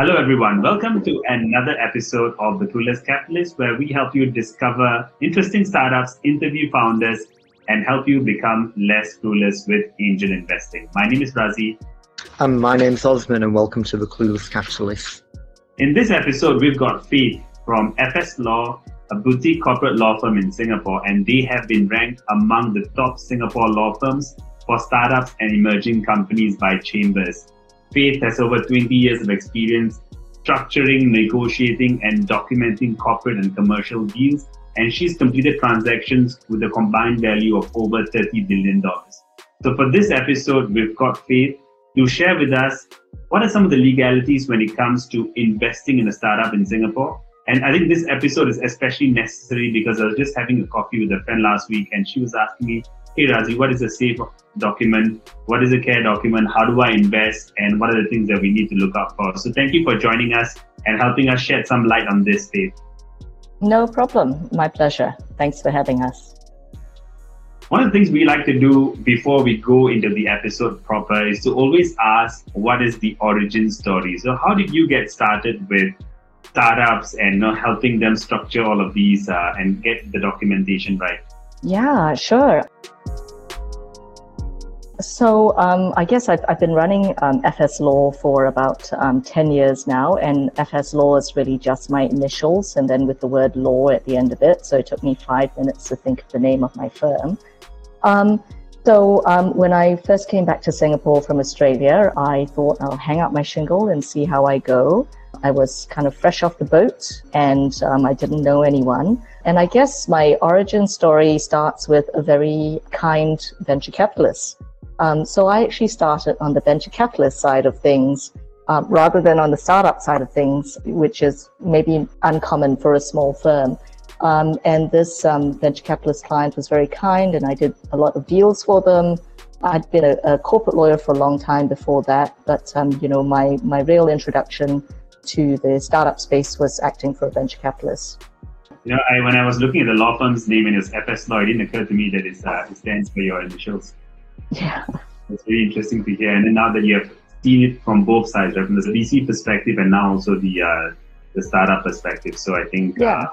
Hello, everyone. Welcome to another episode of The Clueless Capitalist, where we help you discover interesting startups, interview founders, and help you become less clueless with angel investing. My name is Razi. Um, my name's Osman, and welcome to The Clueless Capitalist. In this episode, we've got Faith from FS Law, a boutique corporate law firm in Singapore, and they have been ranked among the top Singapore law firms for startups and emerging companies by Chambers. Faith has over 20 years of experience structuring, negotiating, and documenting corporate and commercial deals, and she's completed transactions with a combined value of over $30 billion. So, for this episode, we've got Faith to share with us what are some of the legalities when it comes to investing in a startup in Singapore. And I think this episode is especially necessary because I was just having a coffee with a friend last week, and she was asking me, hey Razi, what is a safe document? What is a care document? How do I invest? And what are the things that we need to look out for? So thank you for joining us and helping us shed some light on this, Faith. No problem. My pleasure. Thanks for having us. One of the things we like to do before we go into the episode proper is to always ask what is the origin story. So, how did you get started with startups and you know, helping them structure all of these uh, and get the documentation right? Yeah, sure. So um, I guess I've, I've been running um, FS Law for about um, 10 years now, and FS Law is really just my initials and then with the word law at the end of it. So it took me five minutes to think of the name of my firm. Um, so um, when I first came back to Singapore from Australia, I thought I'll hang out my shingle and see how I go. I was kind of fresh off the boat and um, I didn't know anyone. And I guess my origin story starts with a very kind venture capitalist um, so I actually started on the venture capitalist side of things uh, rather than on the startup side of things, which is maybe uncommon for a small firm. Um, and this um, venture capitalist client was very kind, and I did a lot of deals for them. I'd been a, a corporate lawyer for a long time before that, but um, you know, my my real introduction to the startup space was acting for a venture capitalist. You know, I, when I was looking at the law firm's name and it was FS Law, it didn't occur to me that uh, it stands for your initials. Yeah. It's really interesting to hear. And then now that you have seen it from both sides, right, from the VC perspective and now also the uh, the startup perspective. So I think yeah. Uh,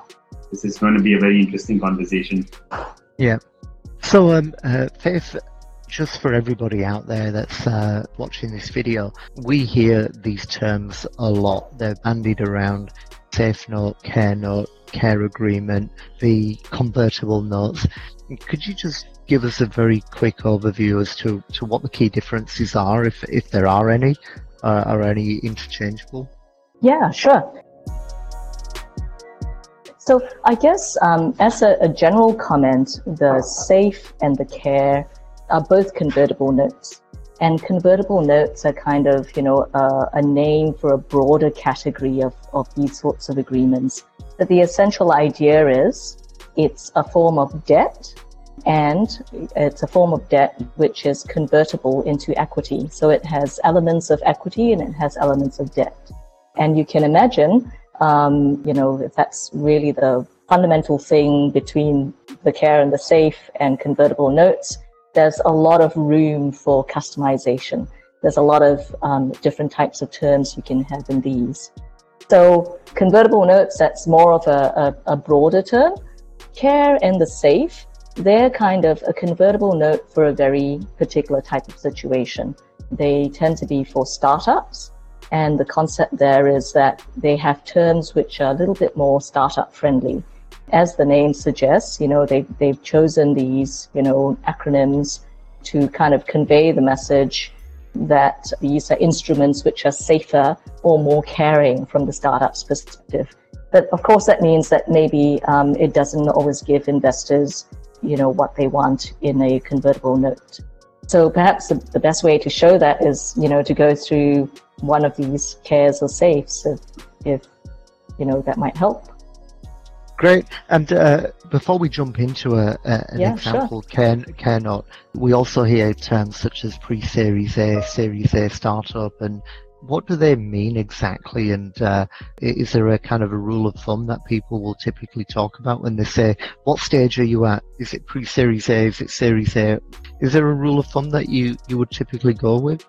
this is going to be a very interesting conversation. Yeah. So, um, uh, Faith, just for everybody out there that's uh, watching this video, we hear these terms a lot. They're bandied around safe note, care note, care agreement, the convertible notes. Could you just give us a very quick overview as to, to what the key differences are, if, if there are any, uh, are any interchangeable? Yeah, sure. So I guess um, as a, a, general comment, the safe and the care are both convertible notes. And convertible notes are kind of, you know, uh, a name for a broader category of, of these sorts of agreements. But the essential idea is it's a form of debt and it's a form of debt which is convertible into equity. So it has elements of equity and it has elements of debt. And you can imagine, um, you know, if that's really the fundamental thing between the care and the safe and convertible notes, there's a lot of room for customization. There's a lot of um, different types of terms you can have in these. So convertible notes, that's more of a, a, a broader term. Care and the safe they're kind of a convertible note for a very particular type of situation. They tend to be for startups. And the concept there is that they have terms which are a little bit more startup friendly. As the name suggests, you know, they, they've chosen these, you know, acronyms to kind of convey the message that these are instruments which are safer or more caring from the startup's perspective. But of course, that means that maybe um, it doesn't always give investors you know, what they want in a convertible note. So perhaps the, the best way to show that is, you know, to go through one of these cares or safes if, if you know, that might help. Great. And uh, before we jump into a, a an yeah, example sure. care, care note, we also hear terms such as pre-series A, series A startup, and what do they mean exactly? And uh, is there a kind of a rule of thumb that people will typically talk about when they say, "What stage are you at? Is it pre-Series A? Is it Series A?" Is there a rule of thumb that you you would typically go with?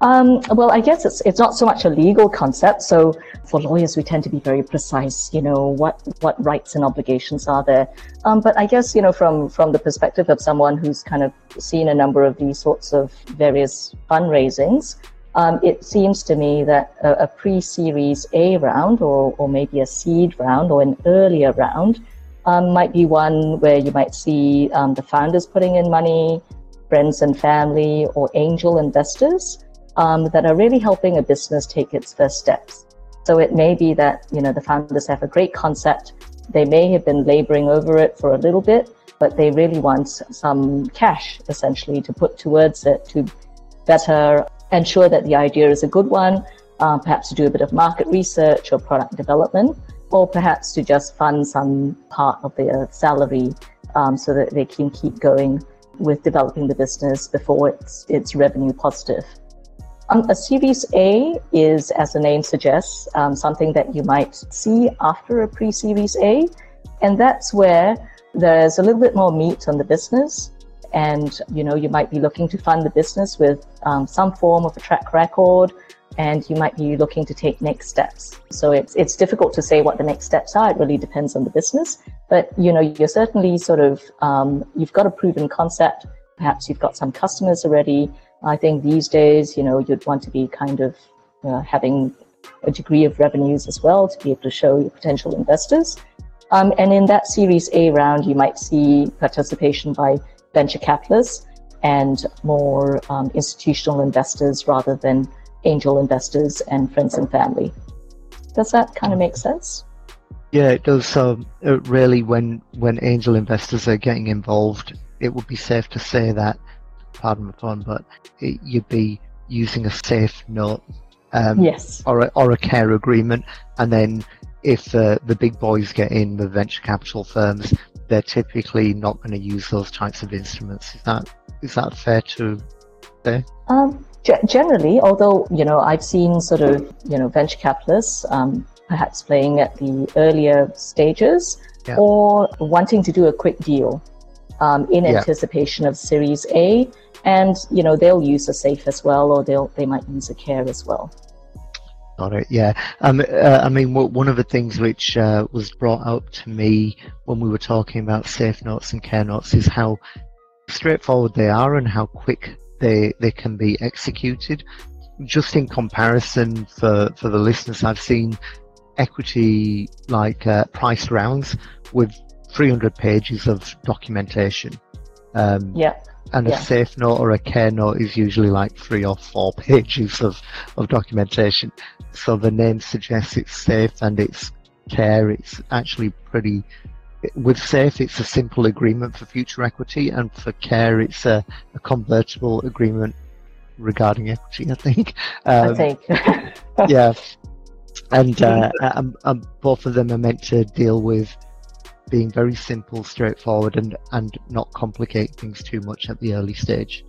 Um, well, I guess it's it's not so much a legal concept. So for lawyers, we tend to be very precise. You know what what rights and obligations are there. Um, but I guess you know from from the perspective of someone who's kind of seen a number of these sorts of various fundraisings, um, it seems to me that a, a pre-series A round or or maybe a seed round or an earlier round um, might be one where you might see um, the founders putting in money, friends and family, or angel investors um, that are really helping a business take its first steps. So it may be that you know the founders have a great concept. They may have been laboring over it for a little bit, but they really want some cash essentially to put towards it to better ensure that the idea is a good one, uh, perhaps to do a bit of market research or product development, or perhaps to just fund some part of their salary um, so that they can keep going with developing the business before it's it's revenue positive. Um, a Series A is, as the name suggests, um, something that you might see after a pre-Series A, and that's where there's a little bit more meat on the business, and you know you might be looking to fund the business with um, some form of a track record, and you might be looking to take next steps. So it's it's difficult to say what the next steps are. It really depends on the business, but you know you're certainly sort of um, you've got a proven concept. Perhaps you've got some customers already I think these days, you know, you'd want to be kind of uh, having a degree of revenues as well to be able to show your potential investors. Um, and in that Series A round, you might see participation by venture capitalists and more um, institutional investors rather than angel investors and friends and family. Does that kind of make sense? Yeah, it does. So, uh, really, when when angel investors are getting involved, it would be safe to say that pardon my pun, but it, you'd be using a safe note, um, yes, or a, or a care agreement, and then if uh, the big boys get in, the venture capital firms, they're typically not going to use those types of instruments. Is that is that fair to say? Um, g- generally, although you know, I've seen sort of you know venture capitalists um, perhaps playing at the earlier stages yeah. or wanting to do a quick deal um, in yeah. anticipation of Series A, and you know they'll use a safe as well, or they'll they might use a care as well. Got it. Yeah. Um, uh, I mean, one of the things which uh, was brought up to me when we were talking about safe notes and care notes is how straightforward they are and how quick they they can be executed. Just in comparison, for for the listeners, I've seen equity like uh, price rounds with 300 pages of documentation. Um, yeah. And a safe note or a care note is usually like three or four pages of, of documentation. So the name suggests it's safe and it's care. It's actually pretty. With safe, it's a simple agreement for future equity, and for care, it's a, a convertible agreement regarding equity. I think. Um, I think. yeah, and uh, um, um, both of them are meant to deal with being very simple, straightforward, and, and not complicate things too much at the early stage.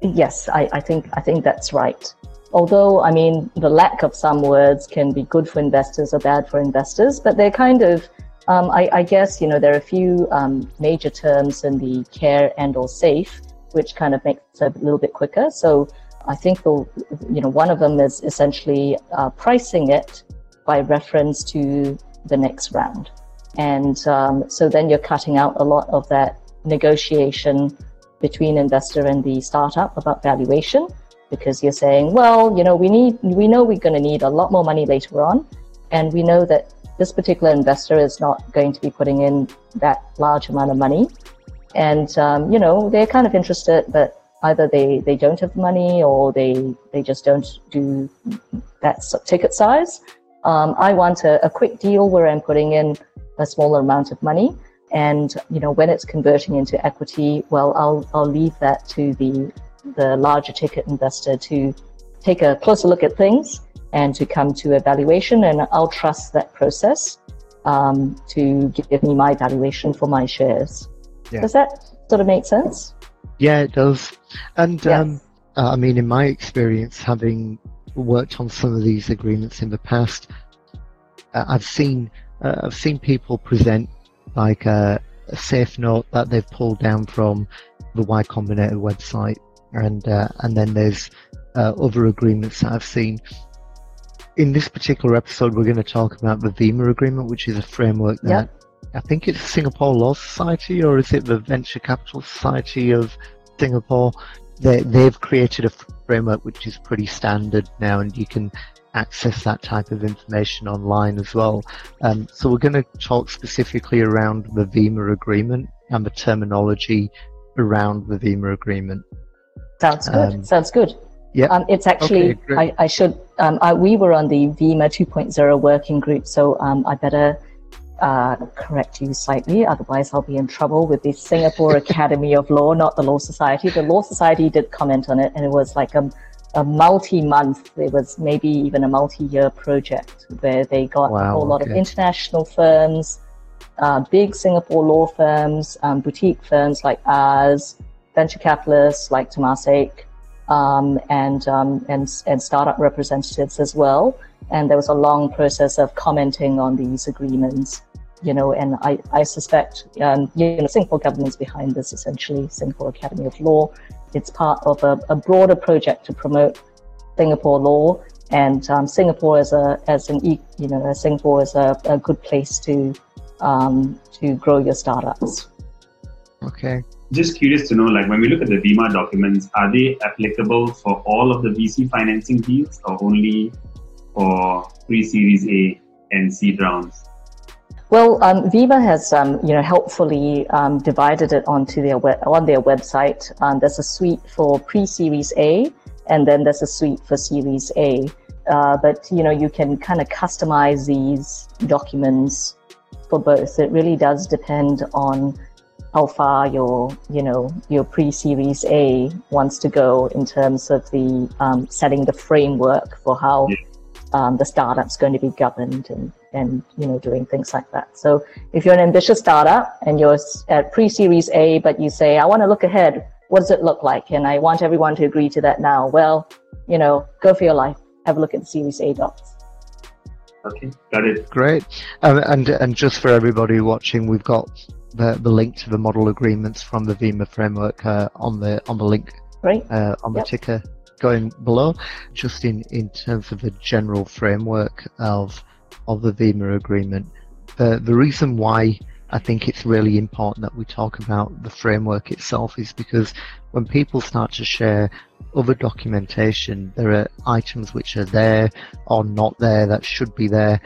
Yes, I, I think I think that's right. Although, I mean, the lack of some words can be good for investors or bad for investors, but they're kind of, um, I, I, guess, you know, there are a few um, major terms in the care and or safe, which kind of makes it a little bit quicker. So I think the, you know, one of them is essentially uh, pricing it by reference to the next round. And um, so then you're cutting out a lot of that negotiation between investor and the startup about valuation because you're saying, well, you know, we need, we know we're going to need a lot more money later on. And we know that this particular investor is not going to be putting in that large amount of money. And, um, you know, they're kind of interested, but either they, they don't have money or they, they just don't do that ticket size. Um, I want a, a quick deal where I'm putting in a smaller amount of money. And you know, when it's converting into equity, well, I'll I'll leave that to the the larger ticket investor to take a closer look at things and to come to a valuation. And I'll trust that process um, to give me my valuation for my shares. Yeah. Does that sort of make sense? Yeah, it does. And yes. um, I mean, in my experience, having worked on some of these agreements in the past, uh, I've seen uh, I've seen people present like a, a, safe note that they've pulled down from the Y Combinator website, and uh, and then there's uh, other agreements that I've seen. In this particular episode, we're going to talk about the VIMA agreement, which is a framework that yep. I think it's Singapore Law Society or is it the Venture Capital Society of Singapore? They, they've created a framework which is pretty standard now, and you can access that type of information online as well. Um, so we're going to talk specifically around the VIMA agreement and the terminology around the VIMA agreement. Sounds good. Um, Sounds good. Yeah. Um, it's actually, okay, I, I, should, um, I, we were on the VIMA 2.0 working group, so um, I better uh, correct you slightly, otherwise I'll be in trouble with the Singapore Academy of Law, not the Law Society. The Law Society did comment on it, and it was like a, a multi-month, it was maybe even a multi-year project where they got wow, a whole lot of international firms, uh, big Singapore law firms, um, boutique firms like ours, venture capitalists like Temasek, um, and, um, and, and startup representatives as well. And there was a long process of commenting on these agreements, you know, and I, I suspect, um, you know, Singapore government's behind this essentially, Singapore Academy of Law. It's part of a, a broader project to promote Singapore law and um, Singapore as a as an you know Singapore is a, a good place to um, to grow your startups. Okay. Just curious to know, like when we look at the VIMA documents, are they applicable for all of the VC financing deals or only for pre-Series A and seed rounds? Well, um, VIMA has, um, you know, helpfully um, divided it onto their web, on their website. Um, there's a suite for pre-Series A, and then there's a suite for Series A. Uh, but you know, you can kind of customize these documents for both. It really does depend on how far your you know your pre-series A wants to go in terms of the um, setting the framework for how um, the startup's going to be governed and and you know doing things like that. So if you're an ambitious startup and you're at pre-series A, but you say I want to look ahead, what does it look like? And I want everyone to agree to that now. Well, you know, go for your life. Have a look at the Series A docs. Okay, got it. Great. Um, and and just for everybody watching, we've got the, the link to the model agreements from the VIMA framework uh, on the on the link right. uh, on the yep. ticker going below. Just in, in terms of the general framework of of the VIMA agreement, the the reason why I think it's really important that we talk about the framework itself is because when people start to share other documentation, there are items which are there or not there that should be there,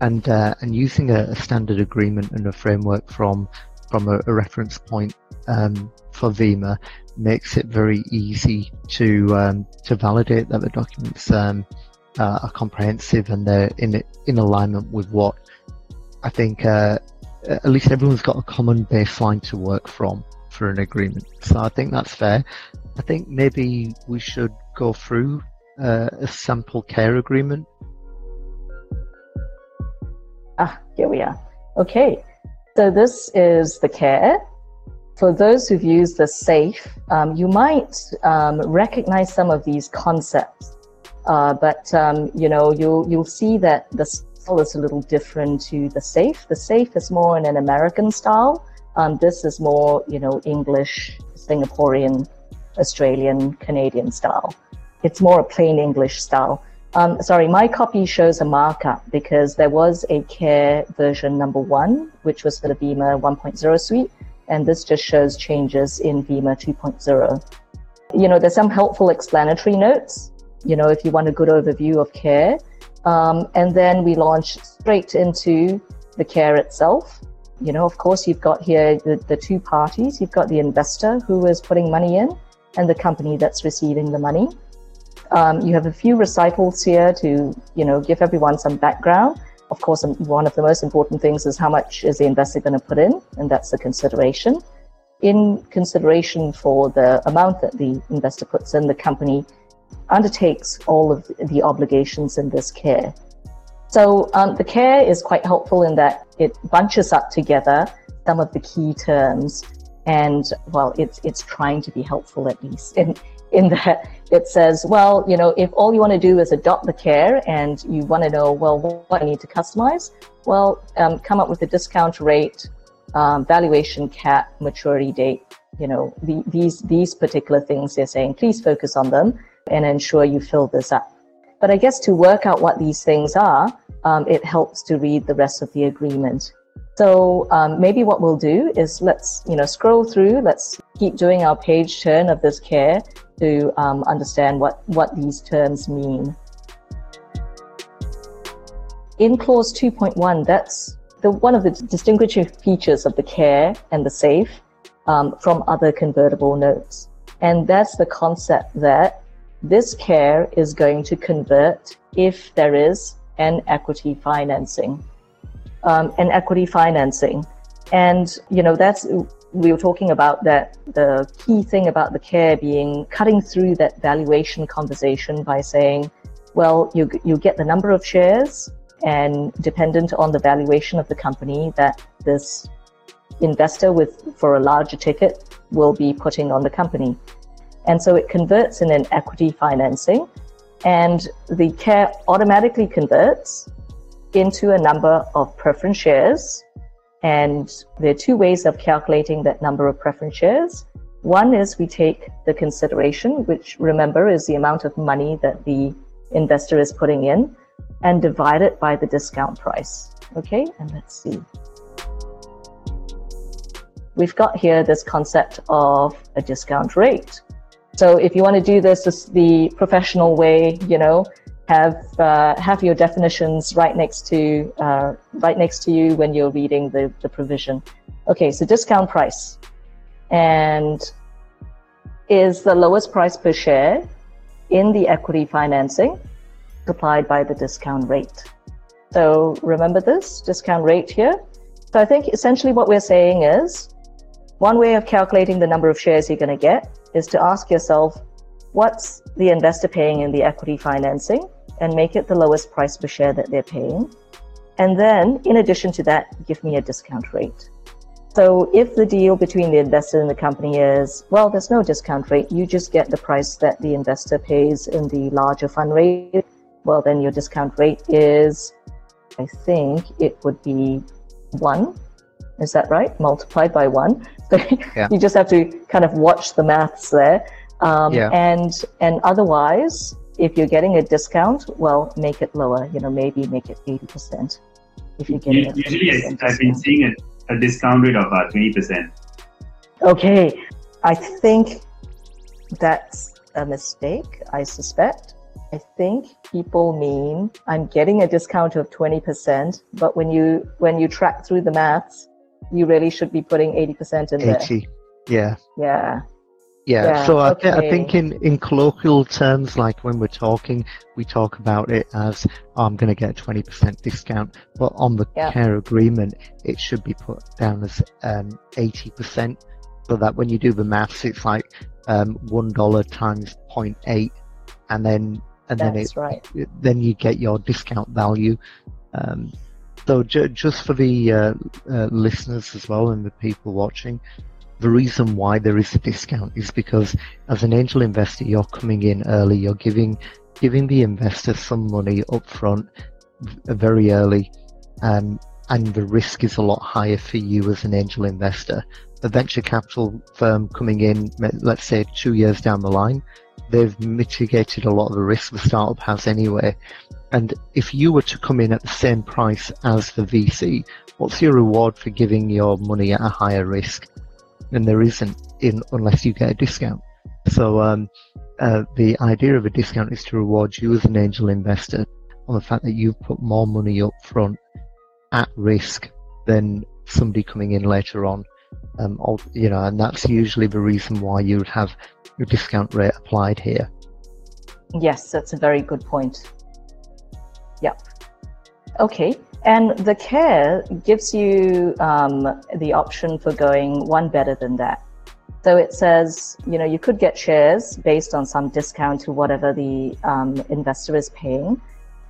and uh, and using a, a, standard agreement and a framework from from a, a reference point um, for VIMA makes it very easy to um, to validate that the documents um, uh, are comprehensive and they're in in alignment with what I think uh, at least everyone's got a common baseline to work from for an agreement. So I think that's fair. I think maybe we should go through uh, a sample care agreement. Ah, here we are. Okay, so this is the care. For those who've used the SAFE, um, you might um, recognize some of these concepts, uh, but um, you know you'll you'll see that the style is a little different to the SAFE. The SAFE is more in an American style. Um, this is more you know English, Singaporean, Australian, Canadian style. It's more a plain English style. Um, sorry, my copy shows a markup because there was a CARE version number one, which was for the VIMA 1.0 suite, and this just shows changes in VIMA 2.0. You know, there's some helpful explanatory notes, you know, if you want a good overview of CARE. Um, and then we launch straight into the CARE itself. You know, of course, you've got here the, the two parties. You've got the investor who is putting money in and the company that's receiving the money. Um, you have a few recitals here to, you know, give everyone some background. Of course, um, one of the most important things is how much is the investor going to put in, and that's the consideration. In consideration for the amount that the investor puts in, the company undertakes all of the obligations in this care. So um, the care is quite helpful in that it bunches up together some of the key terms, and well, it's it's trying to be helpful at least. In in that it says, well, you know, if all you want to do is adopt the care and you want to know, well, what I need to customize, well, um, come up with a discount rate, um, valuation cap, maturity date, you know, the, these, these particular things they're saying, please focus on them and ensure you fill this up. But I guess to work out what these things are, um, it helps to read the rest of the agreement. So um, maybe what we'll do is let's you know scroll through. Let's keep doing our page turn of this care to um, understand what what these terms mean. In clause 2.1, that's the one of the distinguishing features of the care and the safe um, from other convertible notes, and that's the concept that this care is going to convert if there is an equity financing um, and equity financing. And, you know, that's, we were talking about that the key thing about the care being cutting through that valuation conversation by saying, well, you, you get the number of shares and dependent on the valuation of the company that this investor with for a larger ticket will be putting on the company. And so it converts in an equity financing and the care automatically converts into a number of preference shares. And there are two ways of calculating that number of preference shares. One is we take the consideration, which remember is the amount of money that the investor is putting in, and divide it by the discount price. Okay, and let's see. We've got here this concept of a discount rate. So if you want to do this the professional way, you know, have uh, have your definitions right next to uh, right next to you when you're reading the, the provision. Okay, so discount price and is the lowest price per share in the equity financing supplied by the discount rate. So remember this discount rate here. So I think essentially what we're saying is one way of calculating the number of shares you're going to get is to ask yourself, what's the investor paying in the equity financing? and make it the lowest price per share that they're paying. And then, in addition to that, give me a discount rate. So if the deal between the investor and the company is, well, there's no discount rate, you just get the price that the investor pays in the larger fund rate, well, then your discount rate is, I think it would be one. Is that right? Multiplied by one. So yeah. you just have to kind of watch the maths there. Um, yeah. And and otherwise, if you're getting a discount, well, make it lower. You know, maybe make it eighty percent. If you're getting usually, I've been seeing a, a discount rate of uh, twenty percent. Okay, I think that's a mistake. I suspect. I think people mean I'm getting a discount of twenty percent, but when you when you track through the maths, you really should be putting eighty percent in 80. there. Eighty. Yeah. Yeah. Yeah, yeah so okay. I, th- I, think in, in colloquial terms, like when we're talking, we talk about it as oh, I'm going to get a 20% discount, but on the yeah. care agreement, it should be put down as um, 80%, so that when you do the maths, it's like um, $1 times 0.8, and then and That's then it, right. then you get your discount value. Um, so ju- just for the uh, uh, listeners as well and the people watching, the reason why there is a discount is because as an angel investor, you're coming in early, you're giving giving the investor some money up front very early, um, and the risk is a lot higher for you as an angel investor. A venture capital firm coming in, let's say two years down the line, they've mitigated a lot of the risk the startup has anyway. And if you were to come in at the same price as the VC, what's your reward for giving your money at a higher risk? and there isn't in unless you get a discount. So um, uh, the idea of a discount is to reward you as an angel investor on the fact that you've put more money up front at risk than somebody coming in later on. Um, you know, and that's usually the reason why you would have your discount rate applied here. Yes, that's a very good point. Yep. Okay. And the care gives you um, the option for going one better than that. So it says, you know, you could get shares based on some discount to whatever the um, investor is paying,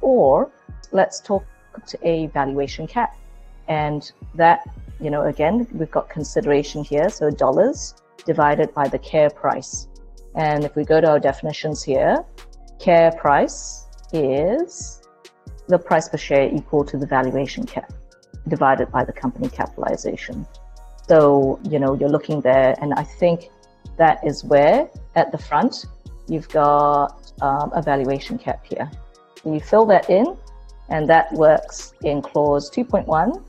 or let's talk to a valuation cap. And that, you know, again, we've got consideration here. So dollars divided by the care price. And if we go to our definitions here, care price is the price per share equal to the valuation cap divided by the company capitalization. So, you know, you're looking there, and I think that is where at the front you've got um, a valuation cap here. You fill that in, and that works in clause 2.1.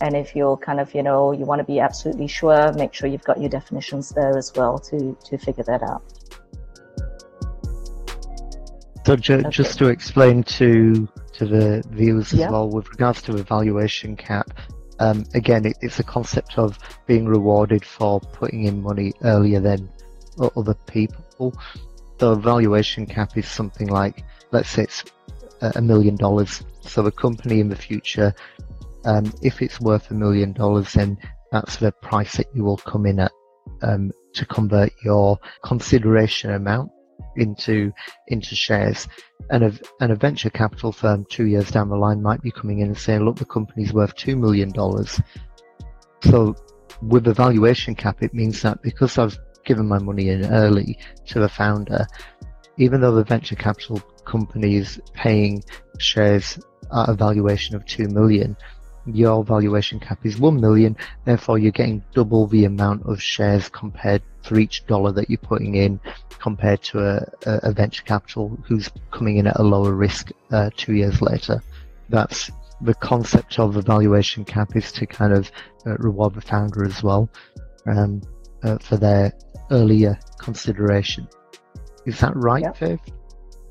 And if you're kind of, you know, you want to be absolutely sure, make sure you've got your definitions there as well to, to figure that out. So ju- okay. just to explain to to the viewers as yeah. well, with regards to evaluation cap, um, again, it, it's a concept of being rewarded for putting in money earlier than other people. The valuation cap is something like, let's say it's a million dollars. So the company in the future, um, if it's worth a million dollars, then that's the price that you will come in at um, to convert your consideration amount into into shares. And a, and a venture capital firm two years down the line might be coming in and saying, look, the company's worth two million dollars. So with the valuation cap, it means that because I've given my money in early to the founder, even though the venture capital company is paying shares at a valuation of two million, your valuation cap is 1 million, therefore you're getting double the amount of shares compared for each dollar that you're putting in compared to a, a venture capital who's coming in at a lower risk uh, two years later. That's the concept of the valuation cap is to kind of uh, reward the founder as well um, uh, for their earlier consideration. Is that right, yep. Faith?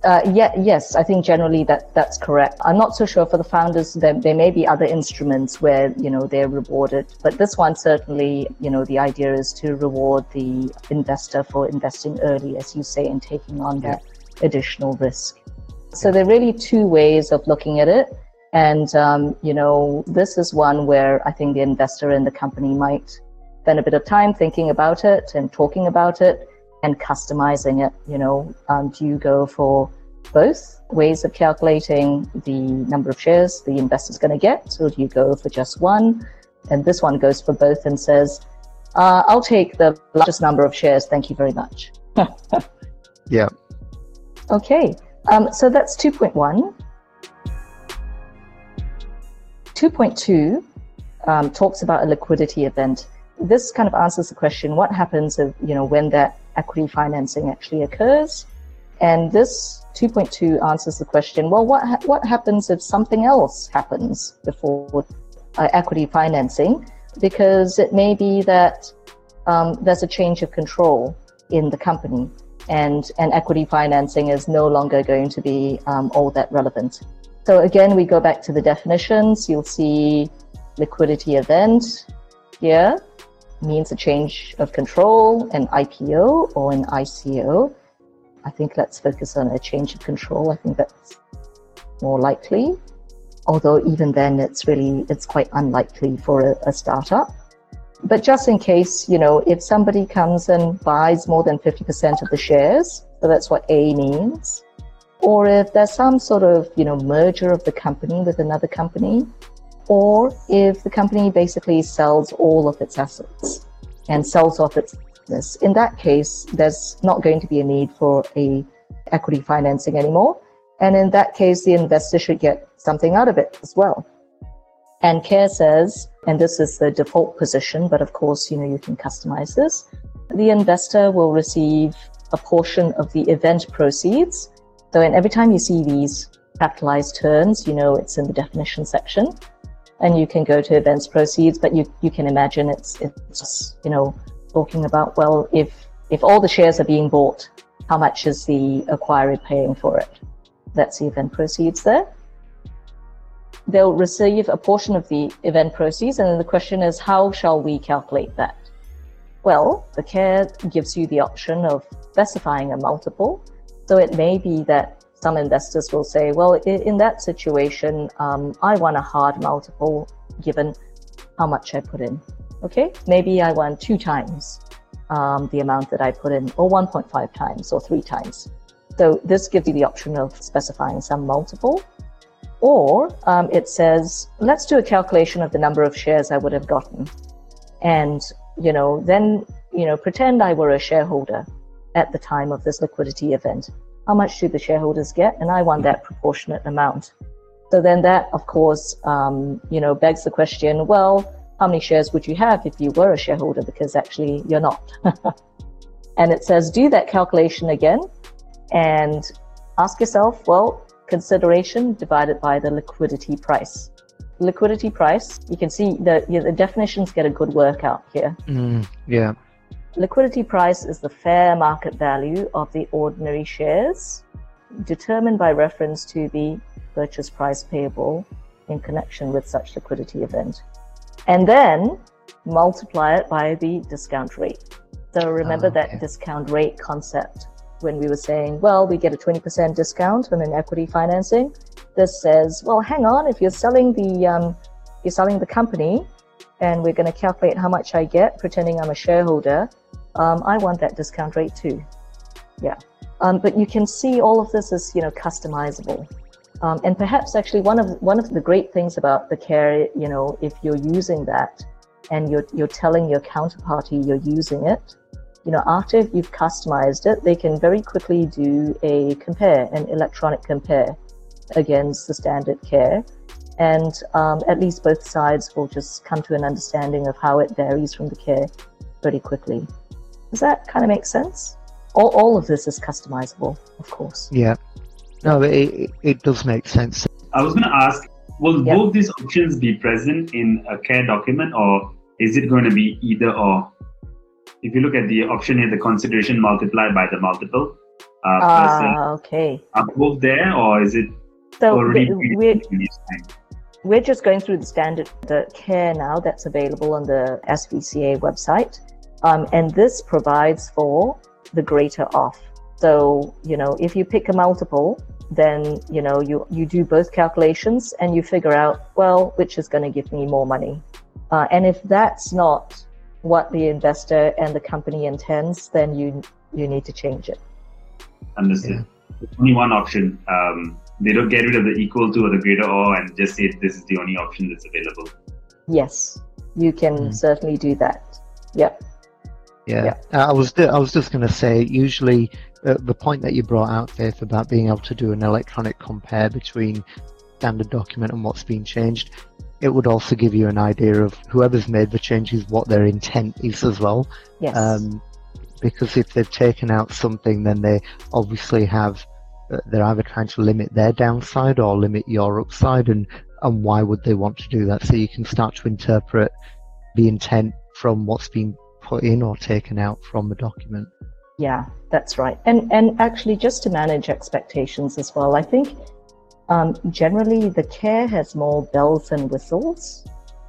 Uh, yeah, yes, I think generally that that's correct. I'm not so sure for the founders. There, there may be other instruments where you know they're rewarded, but this one certainly, you know, the idea is to reward the investor for investing early, as you say, and taking on that additional risk. So there are really two ways of looking at it, and um, you know, this is one where I think the investor and the company might spend a bit of time thinking about it and talking about it and customizing it. You know, um, do you go for both ways of calculating the number of shares the investor's going to get, or do you go for just one? And this one goes for both and says, uh, I'll take the largest number of shares. Thank you very much. yeah. Okay. Um, so that's 2.1. 2.2 um, talks about a liquidity event. This kind of answers the question: What happens if you know when that equity financing actually occurs. And this 2.2 answers the question, well, what, ha- what happens if something else happens before uh, equity financing? Because it may be that um, there's a change of control in the company and, and equity financing is no longer going to be um, all that relevant. So again, we go back to the definitions. You'll see liquidity event here means a change of control, an IPO or an ICO. I think let's focus on a change of control. I think that's more likely. Although even then, it's really it's quite unlikely for a, a startup. But just in case, you know, if somebody comes and buys more than 50% of the shares, so that's what A means, or if there's some sort of, you know, merger of the company with another company, or if the company basically sells all of its assets and sells off its business. In that case, there's not going to be a need for a equity financing anymore. And in that case, the investor should get something out of it as well. And CARE says, and this is the default position, but of course, you know, you can customize this. The investor will receive a portion of the event proceeds. So, and every time you see these capitalized terms, you know, it's in the definition section and you can go to events proceeds, but you, you can imagine it's, it's you know, talking about, well, if, if all the shares are being bought, how much is the acquirer paying for it? That's the event proceeds there. They'll receive a portion of the event proceeds, and the question is, how shall we calculate that? Well, the CARE gives you the option of specifying a multiple. So it may be that some investors will say, well, in that situation, um, I want a hard multiple given how much I put in. Okay, maybe I want two times um, the amount that I put in, or 1.5 times, or three times. So this gives you the option of specifying some multiple. Or um, it says, let's do a calculation of the number of shares I would have gotten. And, you know, then, you know, pretend I were a shareholder at the time of this liquidity event how much do the shareholders get? And I want that proportionate amount. So then that, of course, um, you know, begs the question, well, how many shares would you have if you were a shareholder? Because actually you're not. and it says, do that calculation again and ask yourself, well, consideration divided by the liquidity price. Liquidity price, you can see the, you know, the definitions get a good workout here. Mm, yeah. Liquidity price is the fair market value of the ordinary shares determined by reference to the purchase price payable in connection with such liquidity event. And then multiply it by the discount rate. So remember oh, okay. that discount rate concept when we were saying, well, we get a 20% discount on an equity financing. This says, well, hang on, if you're selling the um, you're selling the company, and we're going to calculate how much I get, pretending I'm a shareholder, um, I want that discount rate too. Yeah. Um, but you can see all of this is, you know, customizable. Um, and perhaps actually one of one of the great things about the care, you know, if you're using that and you're you're telling your counterparty you're using it, you know, after you've customized it, they can very quickly do a compare, an electronic compare against the standard care. And um, at least both sides will just come to an understanding of how it varies from the care pretty quickly. Does that kind of make sense? All, all of this is customizable, of course. Yeah. No, it, it does make sense. I was going to ask will yep. both these options be present in a care document or is it going to be either or? if you look at the option here, the consideration multiplied by the multiple. Uh, ah, okay. Are both there, or is it so already we're, we're just going through the standard the care now that's available on the SVCA website, um, and this provides for the greater off. So you know, if you pick a multiple, then you know you you do both calculations and you figure out well which is going to give me more money. Uh, and if that's not what the investor and the company intends, then you you need to change it. Understood. Yeah. Only one option. Um, they don't get rid of the equal to or the greater or and just say this is the only option that's available. Yes, you can mm. certainly do that. Yep. Yeah, yeah. I was I was just going to say usually the point that you brought out, Faith, about being able to do an electronic compare between standard document and what's been changed it would also give you an idea of whoever's made the changes what their intent is as well. Yes. Um, because if they've taken out something, then they obviously have uh, they're either trying to limit their downside or limit your upside, and and why would they want to do that? So you can start to interpret the intent from what's been put in or taken out from the document. Yeah, that's right. And and actually, just to manage expectations as well, I think um, generally, the care has more bells and whistles.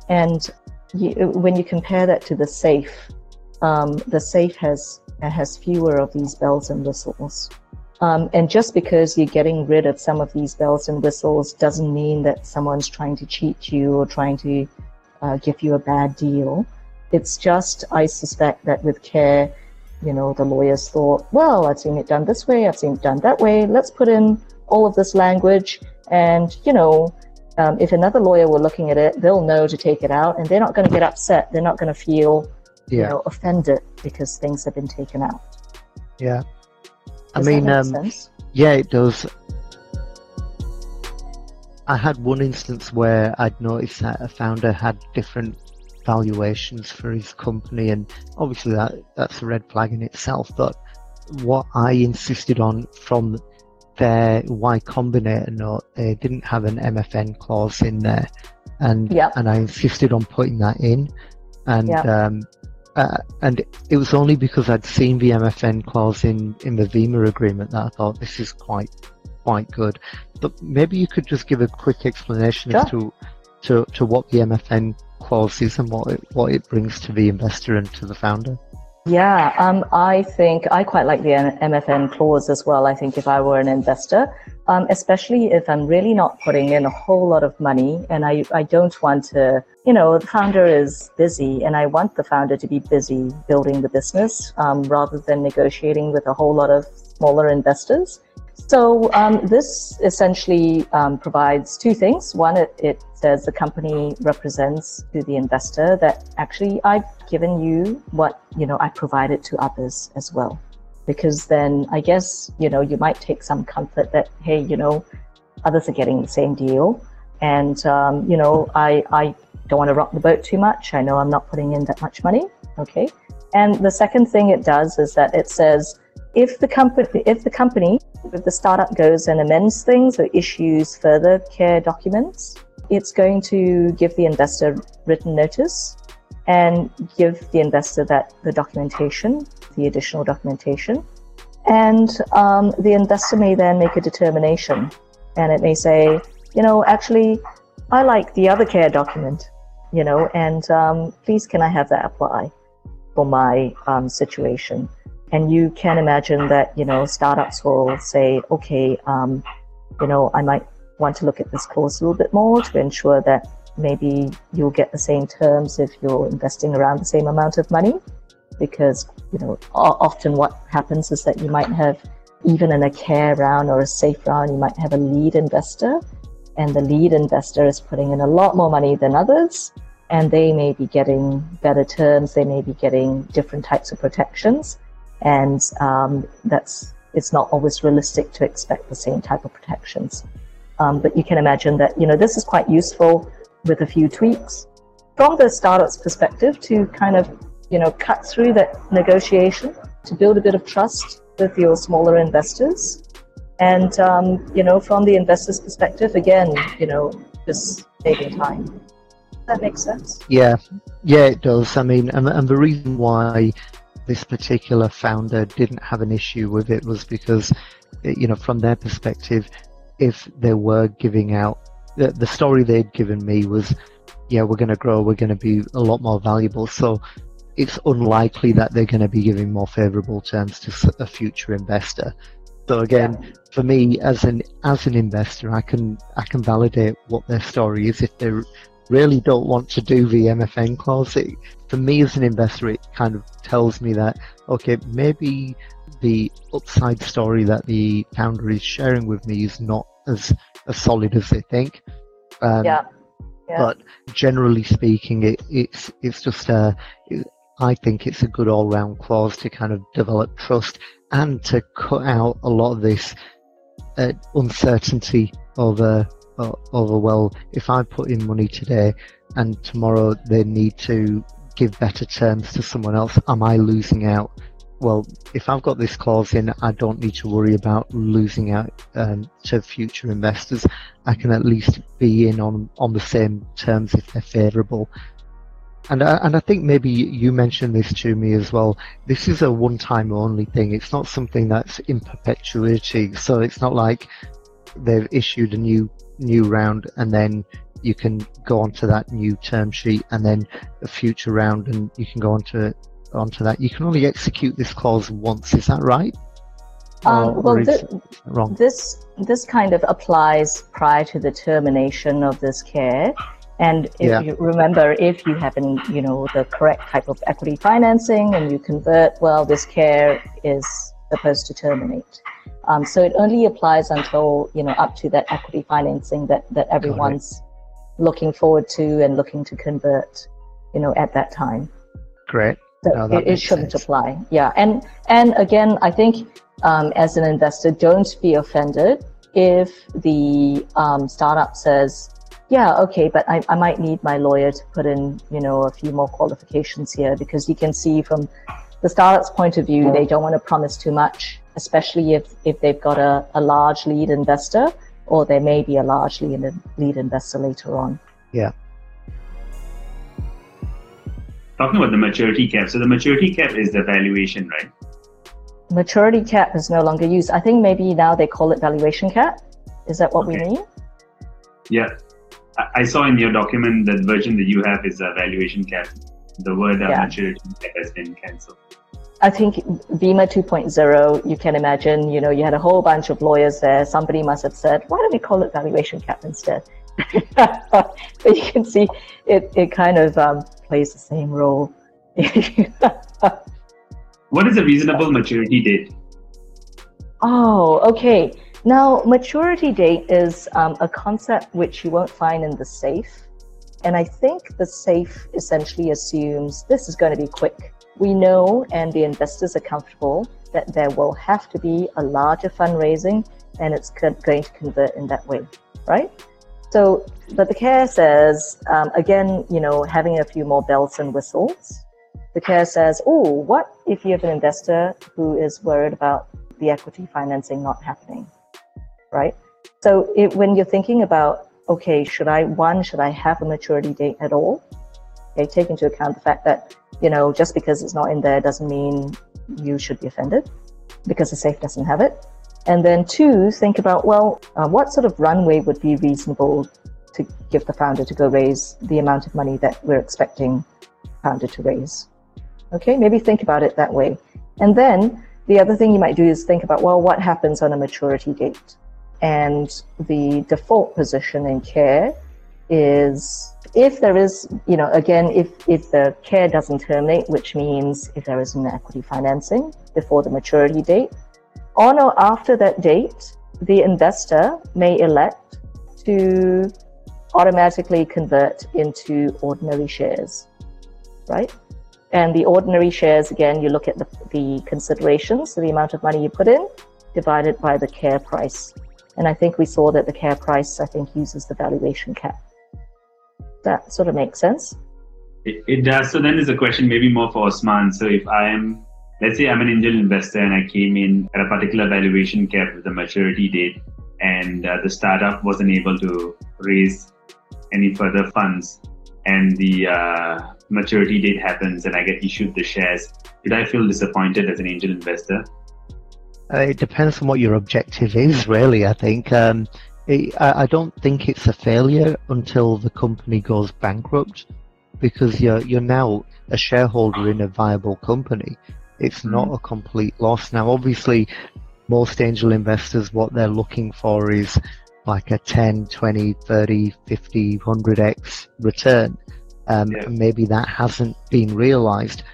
And you, when you compare that to the safe, um, the safe has has fewer of these bells and whistles. Um, and just because you're getting rid of some of these bells and whistles doesn't mean that someone's trying to cheat you or trying to uh, give you a bad deal. It's just, I suspect that with care, you know, the lawyers thought, well, I've seen it done this way, I've seen it done that way. Let's put in all of this language. And, you know, um, if another lawyer were looking at it, they'll know to take it out and they're not going to get upset. They're not going to feel, yeah. you know, offended because things have been taken out. Yeah. I mean, um, yeah, it does. I had one instance where I'd noticed that a founder had different valuations for his company, and obviously that that's a red flag in itself. But what I insisted on from their Y Combinator note, they didn't have an MFN clause in there, and yep. and I insisted on putting that in, and yep. um, uh, and it was only because I'd seen the MFN clause in in the VIMA agreement that I thought this is quite quite good. But maybe you could just give a quick explanation sure. as to to to what the MFN is and what it, what it brings to the investor and to the founder. Yeah, um, I think I quite like the MFN clause as well. I think if I were an investor, um, especially if I'm really not putting in a whole lot of money and I, I don't want to, you know, the founder is busy and I want the founder to be busy building the business um, rather than negotiating with a whole lot of smaller investors. So um, this essentially um, provides two things. One, it, it, says the company represents to the investor that actually I've given you what you know I provided to others as well, because then I guess you know you might take some comfort that hey you know others are getting the same deal, and um, you know I I don't want to rock the boat too much. I know I'm not putting in that much money. Okay. And the second thing it does is that it says if the company, if the company, if the startup goes and amends things or issues further care documents, it's going to give the investor written notice and give the investor that the documentation, the additional documentation, and um, the investor may then make a determination, and it may say, you know, actually, I like the other care document, you know, and um, please can I have that apply for my um, situation? And you can imagine that, you know, startups will say, okay, um, you know, I might want to look at this clause a little bit more to ensure that maybe you'll get the same terms if you're investing around the same amount of money. Because, you know, often what happens is that you might have, even in a care round or a safe round, you might have a lead investor, and the lead investor is putting in a lot more money than others, and they may be getting better terms, they may be getting different types of protections, and um, that's it's not always realistic to expect the same type of protections. Um, but you can imagine that you know this is quite useful with a few tweaks. From the startup's perspective to kind of you know cut through that negotiation to build a bit of trust with your smaller investors. And um, you know from the investor's perspective again you know just saving time. That makes sense? Yeah. Yeah it does. I mean and, and the reason why this particular founder didn't have an issue with it was because you know from their perspective if they were giving out the, the story they'd given me was, yeah, we're going to grow, we're going to be a lot more valuable. So it's unlikely that they're going to be giving more favorable terms to a future investor. So again, yeah. for me as an as an investor, I can I can validate what their story is. If they really don't want to do the MFN clause, it, for me as an investor, it kind of tells me that okay, maybe the upside story that the founder is sharing with me is not as as solid as they think. Um, yeah. yeah. But generally speaking, it, it's it's just a. It, I think it's a good all-round clause to kind of develop trust and to cut out a lot of this uh, uncertainty over over well, if I put in money today and tomorrow they need to give better terms to someone else, am I losing out? well, if I've got this clause in, I don't need to worry about losing out um, to future investors. I can at least be in on on the same terms if they're favourable. And I, and I think maybe you mentioned this to me as well. This is a one-time only thing. It's not something that's in perpetuity. So it's not like they've issued a new new round and then you can go onto that new term sheet and then a future round and you can go onto onto that. You can only execute this clause once. Is that right? Um, well, th- wrong? this this kind of applies prior to the termination of this care. And if yeah. you remember, if you have an, you know, the correct type of equity financing and you convert, well, this care is supposed to terminate. Um, so it only applies until, you know, up to that equity financing that, that everyone's looking forward to and looking to convert, you know, at that time. Great. So no, it, it, shouldn't sense. apply. Yeah, and and again, I think um, as an investor, don't be offended if the um, startup says, "Yeah, okay, but I, I might need my lawyer to put in, you know, a few more qualifications here," because you can see from the startup's point of view, they don't want to promise too much, especially if if they've got a, a large lead investor, or there may be a large lead, lead investor later on. Yeah talking about the maturity cap. So the maturity cap is the valuation, right? Maturity cap is no longer used. I think maybe now they call it valuation cap. Is that what okay. we mean? Yeah. I saw in your document that version that you have is a valuation cap. The word uh, yeah. maturity cap has been cancelled. I think VIMA 2.0, you can imagine, you know, you had a whole bunch of lawyers there. Somebody must have said, why don't we call it valuation cap instead? but you can see it, it kind of um, plays the same role. what is a reasonable maturity date? Oh, okay. Now, maturity date is um, a concept which you won't find in the safe. And I think the safe essentially assumes this is going to be quick. We know, and the investors are comfortable, that there will have to be a larger fundraising and it's going to convert in that way, right? So, but the care says, um, again, you know, having a few more bells and whistles. The care says, oh, what if you have an investor who is worried about the equity financing not happening, right? So it, when you're thinking about, okay, should I, one, should I have a maturity date at all? Okay, take into account the fact that, you know, just because it's not in there doesn't mean you should be offended because the safe doesn't have it. And then two, think about, well, uh, what sort of runway would be reasonable to give the founder to go raise the amount of money that we're expecting founder to raise? Okay, maybe think about it that way. And then the other thing you might do is think about, well, what happens on a maturity date? And the default position in care is if there is, you know, again, if, if the care doesn't terminate, which means if there is an equity financing before the maturity date, on or after that date, the investor may elect to automatically convert into ordinary shares, right? And the ordinary shares, again, you look at the, the considerations, so the amount of money you put in divided by the care price. And I think we saw that the care price, I think, uses the valuation cap. That sort of makes sense. It, it does. So then there's a question maybe more for Osman. So if I am let's say I'm an angel investor and I came in at a particular valuation cap with a maturity date, and uh, the startup wasn't able to raise any further funds, and the uh, maturity date happens, and I get issued the shares. Did I feel disappointed as an angel investor? Uh, it depends on what your objective is, really. I think. Um, it, I, I don't think it's a failure until the company goes bankrupt, because you're you're now a shareholder in a viable company. It's mm. not a complete loss. Now, obviously, most angel investors, what they're looking for is like a 10, 20, 30, 50, 100x return. Um, yeah. Maybe that hasn't been realized,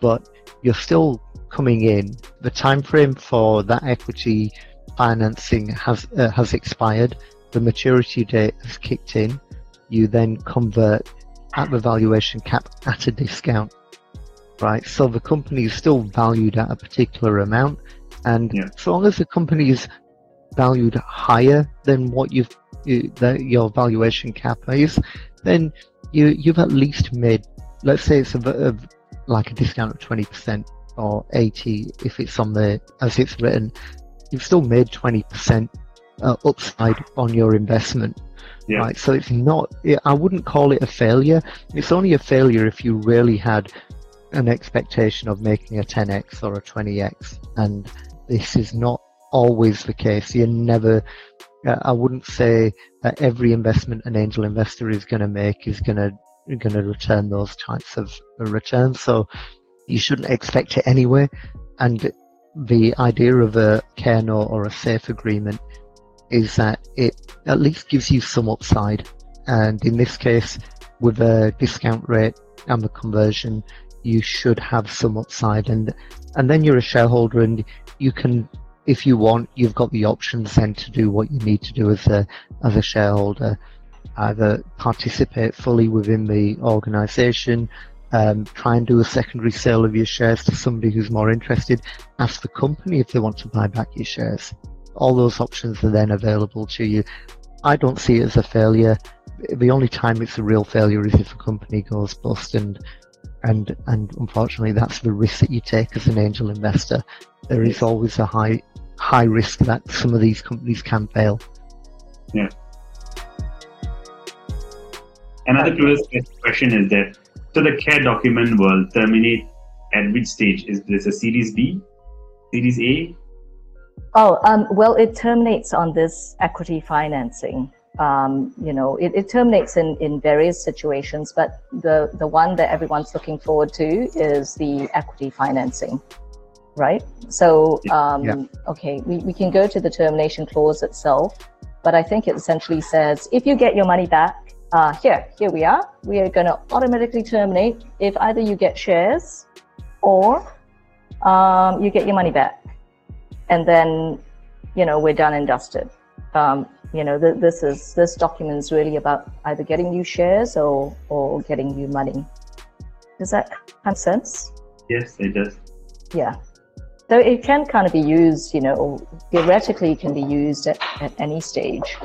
but you're still coming in. The time frame for that equity financing has uh, has expired. The maturity date has kicked in. You then convert at the valuation cap at a discount right? So the company is still valued at a particular amount, and yeah. so long as the company is valued higher than what you've you, the, your valuation cap is, then you you've at least made, let's say it's a, a like a discount of twenty percent or eighty if it's on the as it's written, you've still made twenty percent uh, upside on your investment. Yeah. Right, so it's not. I wouldn't call it a failure. It's only a failure if you really had an expectation of making a 10x or a 20x, and this is not always the case. You're never, uh, I wouldn't say that every investment an angel investor is going to make is going to going to return those types of returns. So you shouldn't expect it anyway. And the idea of a care note or a safe agreement is that it at least gives you some upside. And in this case, with a discount rate and the conversion, you should have some upside and and then you're a shareholder and you can if you want you've got the options then to do what you need to do as a as a shareholder either participate fully within the organization um, try and do a secondary sale of your shares to somebody who's more interested ask the company if they want to buy back your shares all those options are then available to you i don't see it as a failure the only time it's a real failure is if a company goes bust and and and unfortunately that's the risk that you take as an angel investor. There is always a high high risk that some of these companies can fail. Yeah. Another curious question is that so the care document will terminate at which stage? Is this a Series B, Series A? Oh, um, well, it terminates on this equity financing um, you know, it, it, terminates in, in various situations, but the, the one that everyone's looking forward to is the equity financing, right? So, um, yeah. okay, we, we can go to the termination clause itself, but I think it essentially says if you get your money back, uh, here, here we are, we are going to automatically terminate if either you get shares or um, you get your money back. And then, you know, we're done and dusted. Um, you know, th- this is this document is really about either getting you shares or or getting you money. Does that make sense? Yes, it does. Yeah. So it can kind of be used, you know, theoretically can be used at, at any stage.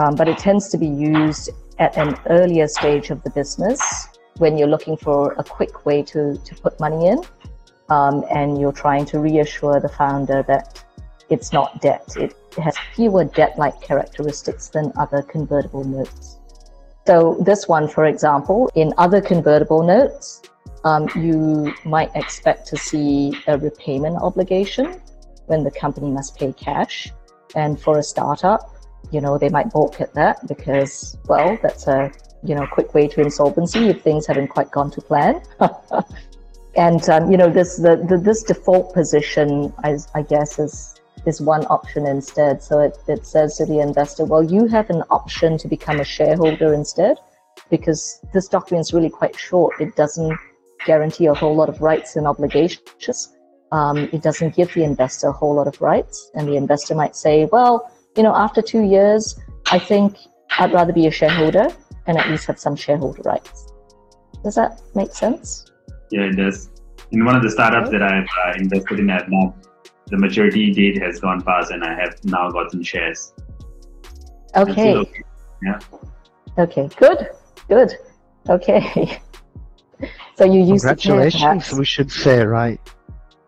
Um, but it tends to be used at an earlier stage of the business when you're looking for a quick way to, to put money in um, and you're trying to reassure the founder that it's not debt. It has fewer debt like characteristics than other convertible notes. So, this one, for example, in other convertible notes, um, you might expect to see a repayment obligation when the company must pay cash. And for a startup, you know, they might balk at that because, well, that's a, you know, quick way to insolvency if things haven't quite gone to plan. and, um, you know, this, the, the, this default position, I, I guess, is, is one option instead. So it, it says to the investor, well, you have an option to become a shareholder instead because this document is really quite short. It doesn't guarantee a whole lot of rights and obligations. Um, it doesn't give the investor a whole lot of rights. And the investor might say, well, you know, after two years, I think I'd rather be a shareholder and at least have some shareholder rights. Does that make sense? Yeah, it does. In one of the startups okay. that I've uh, invested in, I've now, the maturity date has gone past and I have now gotten shares. Okay. okay. Yeah. Okay, good, good. Okay. so you use Congratulations, we should say, right?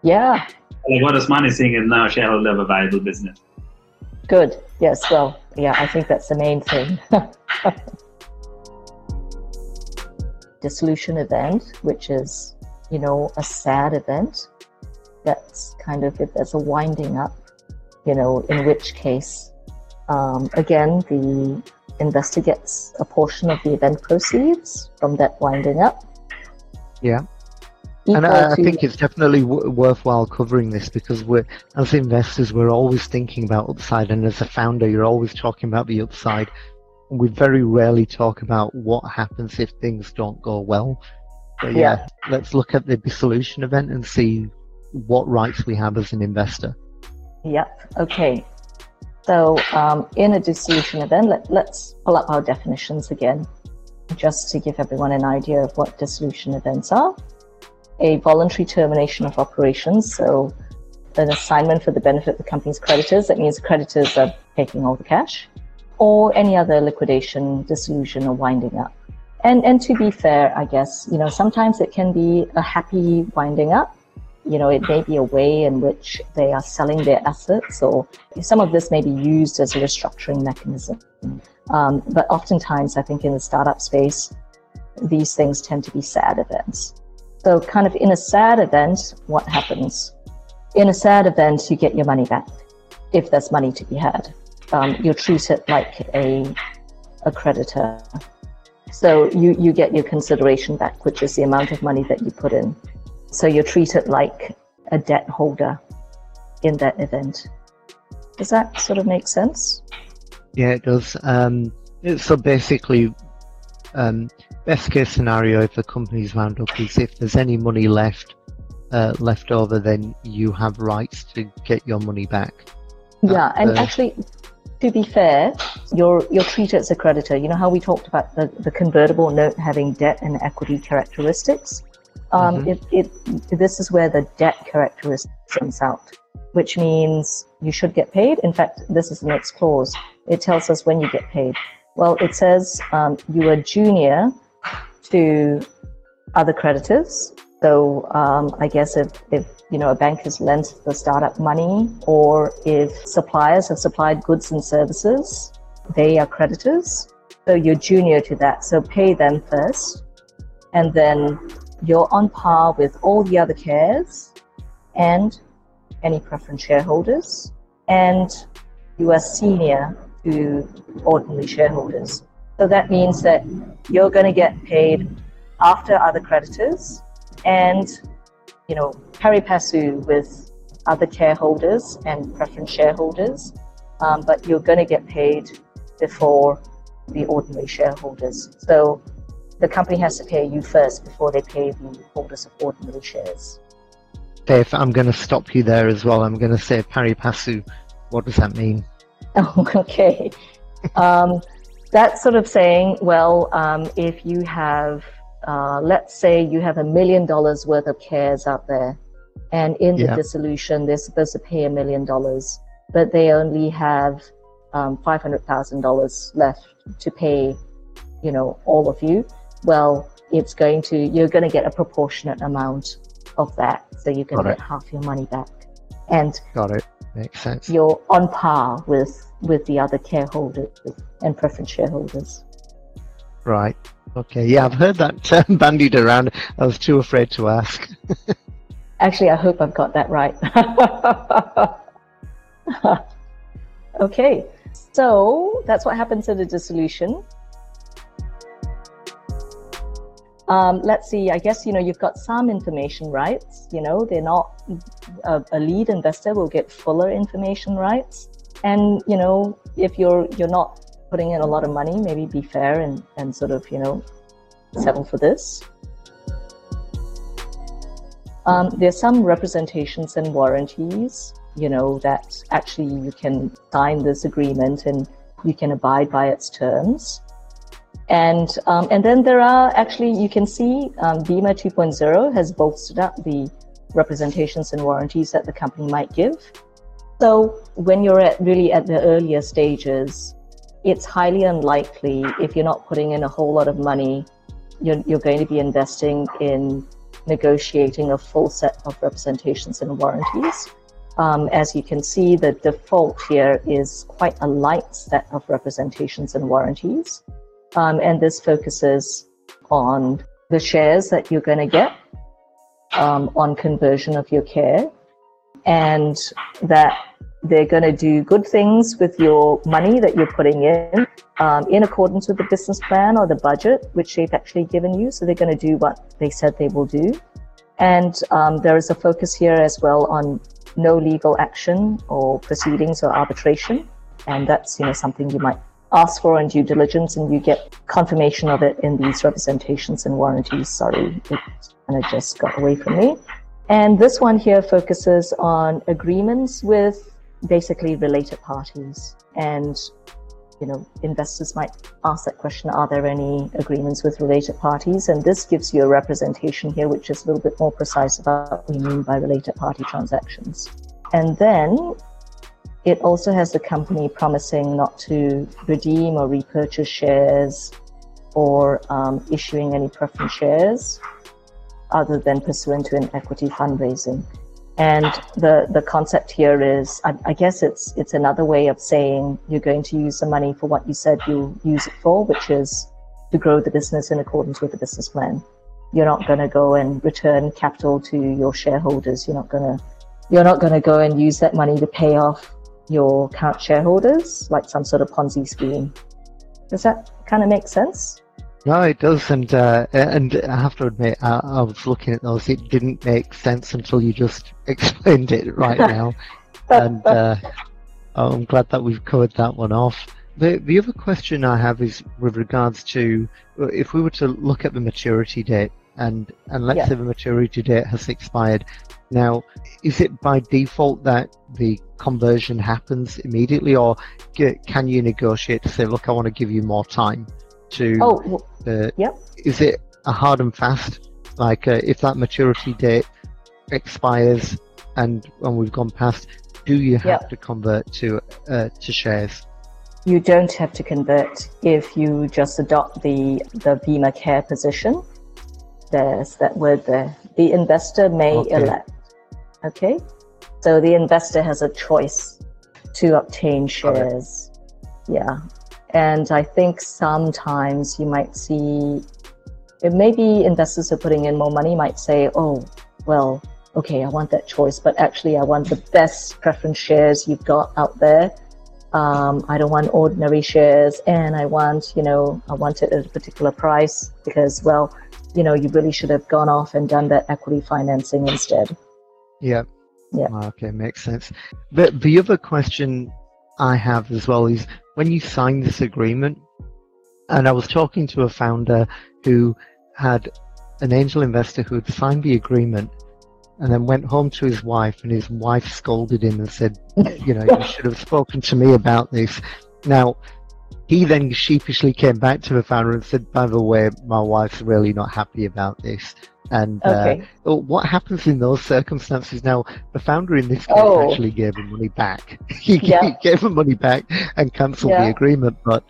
Yeah. Like what Osman is saying is now shareholder of a viable business. Good. Yes. Well, yeah, I think that's the main thing. Dissolution event, which is, you know, a sad event. That's kind of if there's a winding up, you know, in which case, um, again, the investor gets a portion of the event proceeds from that winding up. Yeah and I, I, think it's definitely w- worthwhile covering this because we're, as investors, we're always thinking about upside, and as a founder, you're always talking about the upside. We very rarely talk about what happens if things don't go well. But yeah, yeah let's look at the dissolution event and see what rights we have as an investor. Yep. Okay. So, um, in a dissolution event, let, let's pull up our definitions again, just to give everyone an idea of what dissolution events are a voluntary termination of operations. So an assignment for the benefit of the company's creditors. That means creditors are taking all the cash or any other liquidation, dissolution or winding up. And, and to be fair, I guess, you know, sometimes it can be a happy winding up. You know, it may be a way in which they are selling their assets or some of this may be used as a restructuring mechanism. Um, but oftentimes, I think in the startup space, these things tend to be sad events. So, kind of in a sad event, what happens? In a sad event, you get your money back if there's money to be had. Um, you're treated like a, a creditor. So, you, you get your consideration back, which is the amount of money that you put in. So, you're treated like a debt holder in that event. Does that sort of make sense? Yeah, it does. Um, so basically, um, best case scenario if the company's wound up is if there's any money left uh, left over, then you have rights to get your money back. Yeah, uh, and actually, to be fair, you're you're treated as a creditor. You know how we talked about the, the convertible note having debt and equity characteristics. Um, mm-hmm. it, it this is where the debt characteristic comes out, which means you should get paid. In fact, this is the next clause. It tells us when you get paid. Well, it says um, you are junior to other creditors. So um, I guess if, if you know a bank has lent the startup money, or if suppliers have supplied goods and services, they are creditors. So you're junior to that. So pay them first, and then you're on par with all the other cares and any preference shareholders, and you are senior to ordinary shareholders. So that means that you're going to get paid after other creditors and, you know, pari passu with other shareholders and preference shareholders, um, but you're going to get paid before the ordinary shareholders. So the company has to pay you first before they pay the holders of ordinary shares. Dave, I'm going to stop you there as well. I'm going to say pari passu. What does that mean? Oh, okay. um, that's sort of saying, well, um, if you have, uh, let's say you have a million dollars worth of cares out there, and in the yeah. dissolution, they're supposed to pay a million dollars, but they only have um, $500,000 left to pay, you know, all of you, well, it's going to, you're going to get a proportionate amount of that. So you're going to get half your money back. And got it. Makes sense. You're on par with, with the other shareholders and preference shareholders. Right. Okay. Yeah, I've heard that term bandied around. I was too afraid to ask. Actually, I hope I've got that right. okay. So that's what happens at a dissolution. Um, let's see, I guess, you know, you've got some information rights, you know, they're not, a, a, lead investor will get fuller information rights. And, you know, if you're, you're not putting in a lot of money, maybe be fair and, and sort of, you know, settle for this. Um, there's some representations and warranties, you know, that actually you can sign this agreement and you can abide by its terms. And, um, and then there are actually, you can see um, VIMA 2.0 has bolstered up the representations and warranties that the company might give. So when you're at really at the earlier stages, it's highly unlikely if you're not putting in a whole lot of money, you're, you're going to be investing in negotiating a full set of representations and warranties. Um, as you can see, the default here is quite a light set of representations and warranties. Um, and this focuses on the shares that you're going to get um, on conversion of your care and that they're going to do good things with your money that you're putting in um, in accordance with the business plan or the budget, which they've actually given you. So they're going to do what they said they will do. And um, there is a focus here as well on no legal action or proceedings or arbitration. And that's, you know, something you might ask for in due diligence and you get confirmation of it in these representations and warranties. Sorry, it kind of just got away from me. And this one here focuses on agreements with basically related parties. And, you know, investors might ask that question, are there any agreements with related parties? And this gives you a representation here, which is a little bit more precise about what we mean by related party transactions. And then it also has the company promising not to redeem or repurchase shares or um, issuing any preference shares other than pursuant to an equity fundraising. And the, the concept here is, I, I, guess it's it's another way of saying you're going to use the money for what you said you'll use it for, which is to grow the business in accordance with the business plan. You're not going to go and return capital to your shareholders. You're not going to you're not going to go and use that money to pay off your current shareholders like some sort of Ponzi scheme. Does that kind of make sense? No, it does, and uh, and I have to admit, I, I, was looking at those. It didn't make sense until you just explained it right now, and uh, I'm glad that we've covered that one off. The the other question I have is with regards to if we were to look at the maturity date, and and let's yeah. say the maturity date has expired. Now, is it by default that the conversion happens immediately, or can you negotiate to say, look, I want to give you more time? to oh, uh, yep. is it a hard and fast like uh, if that maturity date expires and when we've gone past do you have yep. to convert to uh, to shares you don't have to convert if you just adopt the the VIMA Care position there's that word there the investor may okay. elect okay so the investor has a choice to obtain shares yeah and I think sometimes you might see, it, maybe investors are putting in more money might say, oh, well, okay, I want that choice, but actually I want the best preference shares you've got out there. Um, I don't want ordinary shares and I want, you know, I want it at a particular price because, well, you know, you really should have gone off and done that equity financing instead. Yeah. Yeah. Ah, okay, makes sense. But the other question I have as well is when you sign this agreement, and I was talking to a founder who had an angel investor who had signed the agreement and then went home to his wife, and his wife scolded him and said, You know, you should have spoken to me about this. Now, he then sheepishly came back to the founder and said, "By the way, my wife's really not happy about this." And Okay. uh, what happens in those circumstances? Now, the founder in this case Oh. actually gave him money back. he, Yeah. gave him money back and cancelled Yeah. the agreement. But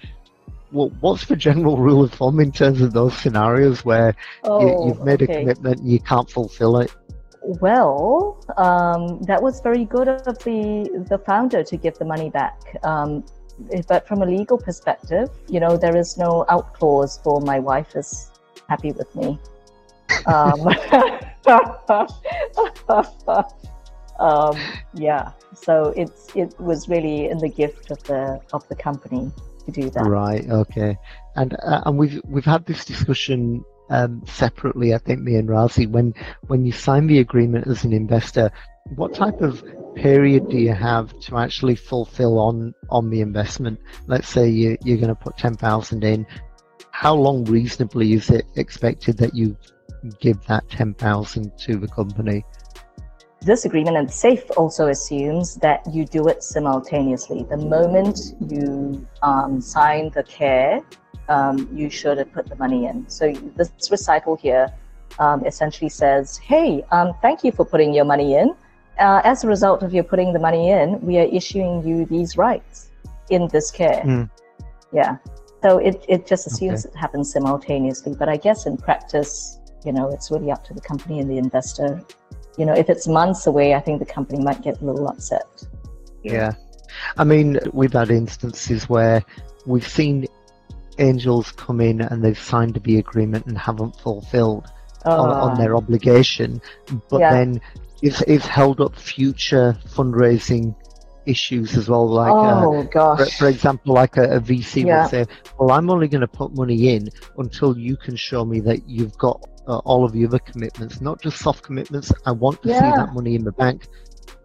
what, what's the general rule of thumb in terms of those scenarios where Oh, you, you've made a commitment and you can't fulfill it? Well, um, that was very good of the the founder to give the money back. Um, but from a legal perspective, you know, there is no out clause for my wife is happy with me. Um, um, yeah, so it's it was really in the gift of the of the company to do that. Right. Okay. And uh, and we've we've had this discussion um, separately. I think me and Razi. When when you sign the agreement as an investor, what type of period do you have to actually fulfill on on the investment? Let's say you you're going to put ten thousand in. How long reasonably is it expected that you give that ten thousand to the company? this agreement and safe also assumes that you do it simultaneously. The moment you um, sign the care, um, you should have put the money in. So this recital here um, essentially says, "Hey, um, thank you for putting your money in. Uh, as a result of your putting the money in, we are issuing you these rights in this care." Mm. Yeah. So it, it just assumes it happens simultaneously. But I guess in practice, you know, it's really up to the company and the investor you know, if it's months away, I think the company might get a little upset. Yeah. I mean, we've had instances where we've seen angels come in and they've signed the agreement and haven't fulfilled on, on their obligation, but Yeah. then it's, it's held up future fundraising issues as well. Like, uh, oh for, gosh, for example, like a, a VC Yeah. will say, "Well, I'm only going to put money in until you can show me that you've got uh, all of the other commitments, not just soft commitments. I want to see that money in the bank."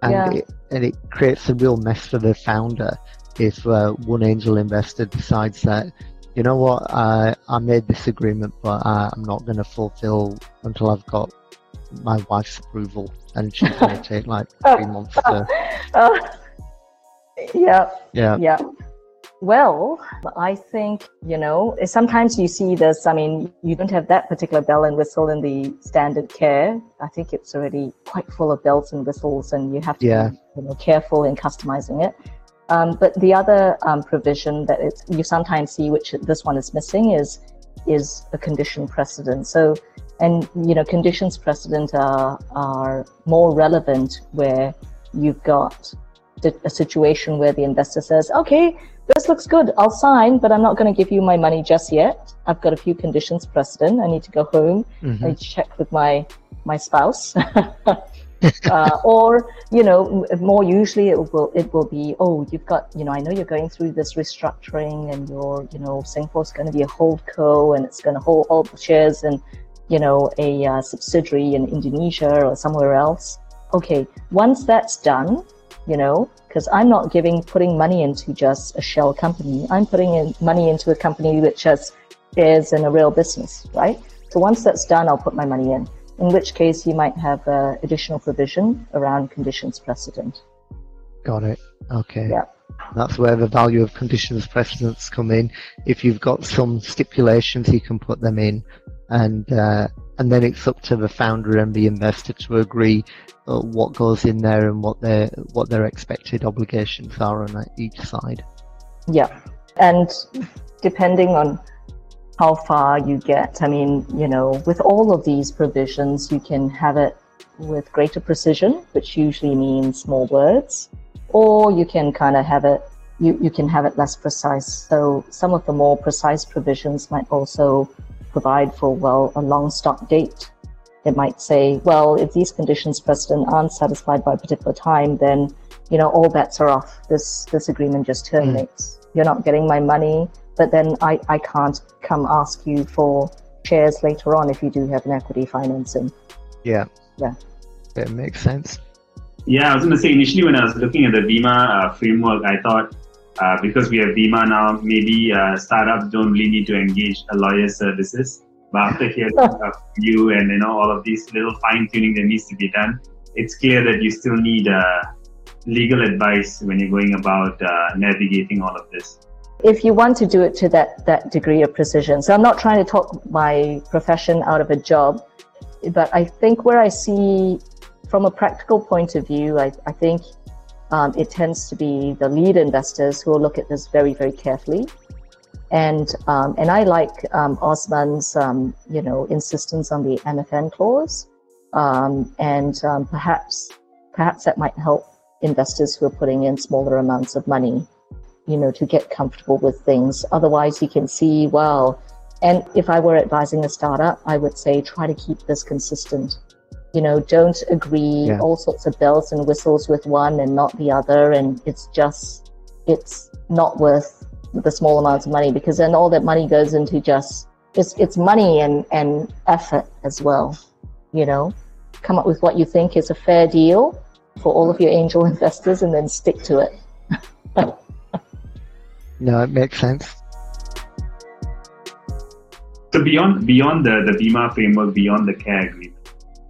And Yeah. it and it creates a real mess for the founder if uh, one angel investor decides that. You know what? I I made this agreement, but uh, I'm not going to fulfill until I've got my wife's approval, and she's going to take like three months to. Uh, yeah, Yeah, yeah. Well, I think you know sometimes you see this. I mean, you don't have that particular bell and whistle in the standard care. I think it's already quite full of bells and whistles, and you have to Yeah. be you know, careful in customizing it. Um, but the other um, provision that it's, you sometimes see, which this one is missing, is is a condition precedent. So, and you know, conditions precedent are are more relevant where you've got a situation where the investor says, "Okay, this looks good. I'll sign, but I'm not going to give you my money just yet. I've got a few conditions precedent. I need to go home. Mhm. I need to check with my my spouse." uh, or you know more usually it will it will be oh you've got you know i know you're going through this restructuring and your you know singapore's going to be a hold co and it's going to hold all the shares in you know a uh, subsidiary in indonesia or somewhere else okay once that's done you know because i'm not giving putting money into just a shell company i'm putting in money into a company which has shares in a real business right so once that's done i'll put my money in in which case you might have uh, additional provision around conditions precedent. Got it. Okay. Yeah. That's where the value of conditions precedents come in. If you've got some stipulations, you can put them in, and uh, and then it's up to the founder and the investor to agree uh, what goes in there and what their what their expected obligations are on each side. Yeah. And depending on how far you get, I mean, you know, with all of these provisions, you can have it with greater precision, which usually means more words, or you can kind of have it, you, you can have it less precise. So some of the more precise provisions might also provide for, well, a long stop date. It might say, well, if these conditions precedent aren't satisfied by a particular time, then, you know, all bets are off. This, this agreement just terminates. You're not getting my money, but then I, I can't come ask you for shares later on if you do have an equity financing. Yeah. Yeah. That makes sense. Yeah, I was going to say initially when I was looking at the VIMA uh, framework, I thought uh, because we have VIMA now, maybe uh, startups don't really need to engage a lawyer's services. But after hearing you and you know all of these little fine tuning that needs to be done, it's clear that you still need uh, legal advice when you're going about uh, navigating all of this. if you want to do it to that, that degree of precision. So I'm not trying to talk my profession out of a job, but I think where I see from a practical point of view, I, I think um, it tends to be the lead investors who will look at this very, very carefully. And um, and I like um, Osman's um, you know insistence on the MFN clause, um, and um, perhaps perhaps that might help investors who are putting in smaller amounts of money, you know, to get comfortable with things. Otherwise, you can see well. And if I were advising a startup, I would say try to keep this consistent you know don't agree yeah. all sorts of bells and whistles with one and not the other and it's just it's not worth the small amounts of money because then all that money goes into just it's it's money and and effort as well you know? Come up with what you think is a fair deal for all of your angel investors and then stick to it. No it makes sense. So beyond beyond the the VIMA framework beyond the care agreement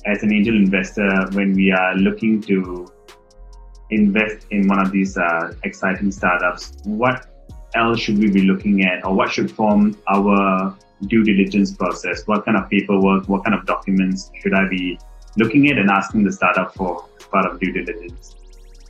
as an angel investor when we are looking to invest in one of these uh, exciting startups, what else should we be looking at, or what should form our due diligence process? What kind of paperwork, what kind of documents should I be looking at and asking the startup for part of due diligence?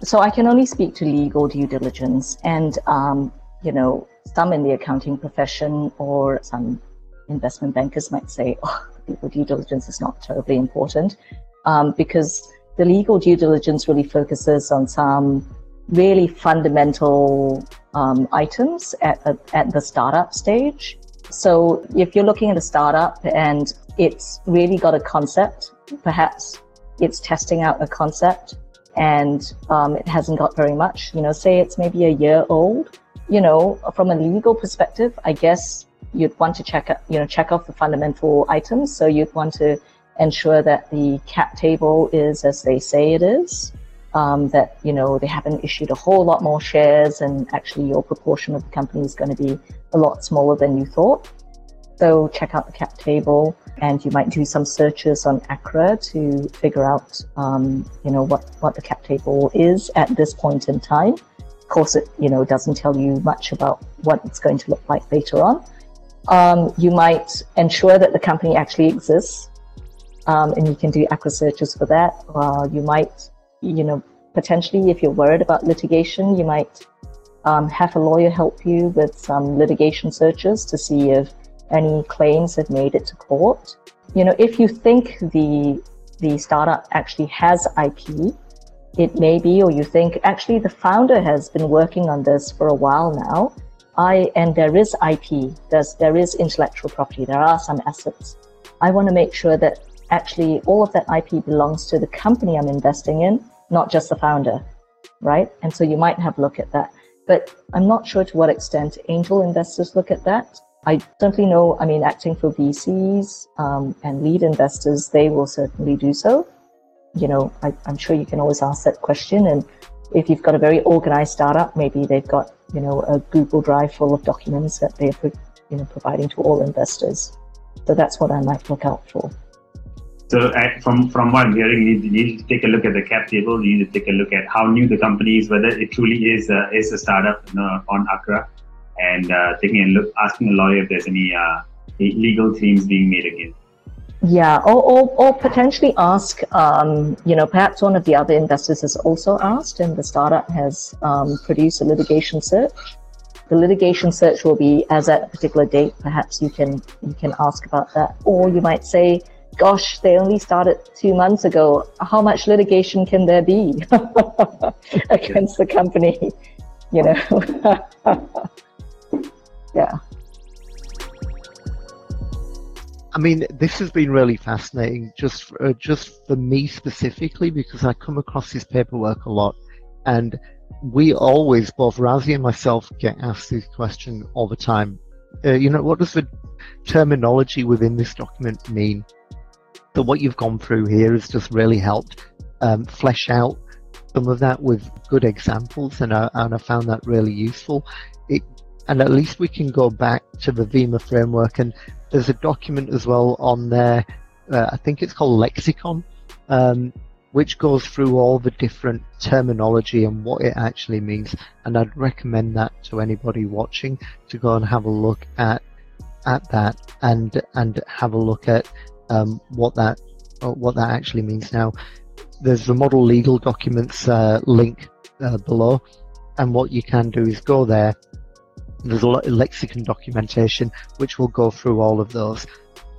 So I can only speak to legal due diligence, and um, you know, some in the accounting profession or some investment bankers might say, "Oh, legal due diligence is not terribly important um, because the legal due diligence really focuses on some really fundamental um, items at, at the startup stage. So if you're looking at a startup and it's really got a concept, perhaps it's testing out a concept and um, it hasn't got very much, you know, say it's maybe a year old, you know, from a legal perspective, I guess you'd want to check, you know, check off the fundamental items. So you'd want to ensure that the cap table is as they say it is. Um, that you know they haven't issued a whole lot more shares, and actually your proportion of the company is going to be a lot smaller than you thought. So check out the cap table, and you might do some searches on ACRA to figure out, um, you know, what what the cap table is at this point in time. Of course, it you know doesn't tell you much about what it's going to look like later on. Um, you might ensure that the company actually exists, um, and you can do ACRA searches for that. Uh, you might, you know, potentially, if you're worried about litigation, you might um, have a lawyer help you with some litigation searches to see if any claims have made it to court. You know, if you think the the startup actually has IP, it may be, or you think actually the founder has been working on this for a while now I and there is IP, there's there is intellectual property, there are some assets. I want to make sure that actually all of that IP belongs to the company I'm investing in, not just the founder, right? And so you might have a look at that. But I'm not sure to what extent angel investors look at that. I certainly know, I mean, acting for VCs um, and lead investors, they will certainly do so. You know, I, I'm sure you can always ask that question. And if you've got a very organized startup, maybe they've got you know, a Google Drive full of documents that they're, you know, providing to all investors. So that's what I might look out for. So uh, from from what I'm hearing, you need, to take a look at the cap table. You need to take a look at how new the company is, whether it truly is a, is a startup on ACRA, and uh, taking a look, asking a lawyer if there's any uh, legal claims being made against. Yeah, or, or, or potentially ask, um, you know, perhaps one of the other investors has also asked, and the startup has um, produced a litigation search. The litigation search will be as at a particular date. Perhaps you can you can ask about that, or you might say, "Gosh, they only started two months ago. How much litigation can there be against the company?" You know, yeah. I mean, this has been really fascinating, just for, uh, just for me specifically, because I come across this paperwork a lot, and we always, both Razi and myself, get asked this question all the time. Uh, you know, what does the terminology within this document mean? So what you've gone through here has just really helped um, flesh out some of that with good examples, and I, and I found that really useful. And at least we can go back to the VIMA framework and there's a document as well on there. Uh, I think it's called Lexicon, um, which goes through all the different terminology and what it actually means. And I'd recommend that to anybody watching to go and have a look at at that and and have a look at um, what that what that actually means. Now, there's the model legal documents uh, link uh, below, and what you can do is go there. There's a lot of lexicon documentation which will go through all of those.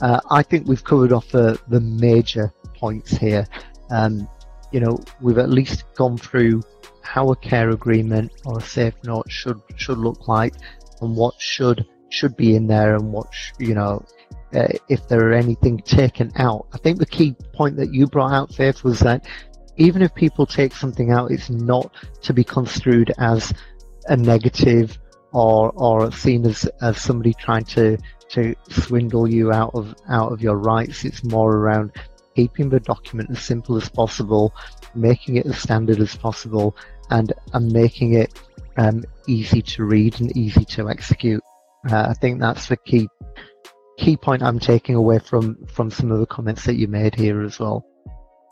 Uh, I think we've covered off the, the major points here. Um, you know, we've at least gone through how a care agreement or a safe note should should look like, and what should should be in there, and what sh- you know, uh, if there are anything taken out. I think the key point that you brought out, Faith, was that even if people take something out, it's not to be construed as a negative or or seen as, as somebody trying to to swindle you out of out of your rights. It's more around keeping the document as simple as possible, making it as standard as possible, and and making it um, easy to read and easy to execute. Uh, I think that's the key key point I'm taking away from from some of the comments that you made here as well.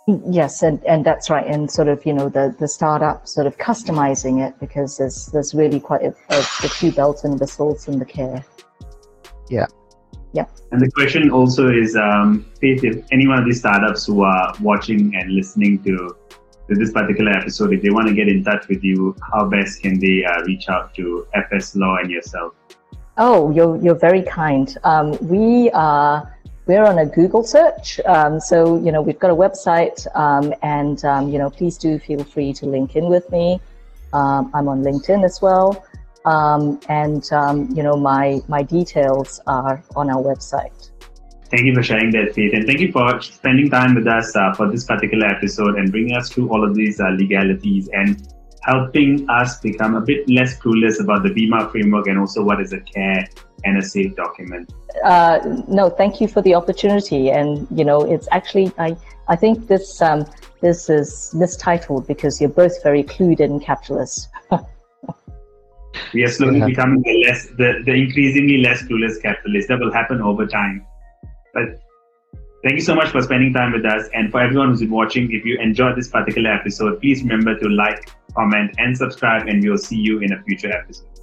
Yes, and, and that's right. And sort of, you know, the, the startup sort of customizing it because there's there's really quite a, a, a few belts and whistles in the care. Yeah. Yeah. And the question also is, um, Faith, if any one of these startups who are watching and listening to, to this particular episode, if they want to get in touch with you, how best can they uh, reach out to FS Law and yourself? Oh, you're, you're very kind. Um, we are we're on a Google search. Um, so, you know, we've got a website um, and, um, you know, please do feel free to link in with me. Um, I'm on LinkedIn as well. Um, and, um, you know, my, my details are on our website. Thank you for sharing that, Faith. And thank you for spending time with us uh, for this particular episode and bringing us through all of these uh, legalities and helping us become a bit less clueless about the VIMA framework and also what is a care and a safe document. Uh, no, thank you for the opportunity. And you know, it's actually I I think this um, this is mistitled because you're both very clued in capitalists. we are slowly yeah. becoming the less the, the increasingly less clueless capitalists. That will happen over time. But thank you so much for spending time with us. And for everyone who's been watching, if you enjoyed this particular episode, please remember to like, comment, and subscribe, and we'll see you in a future episode.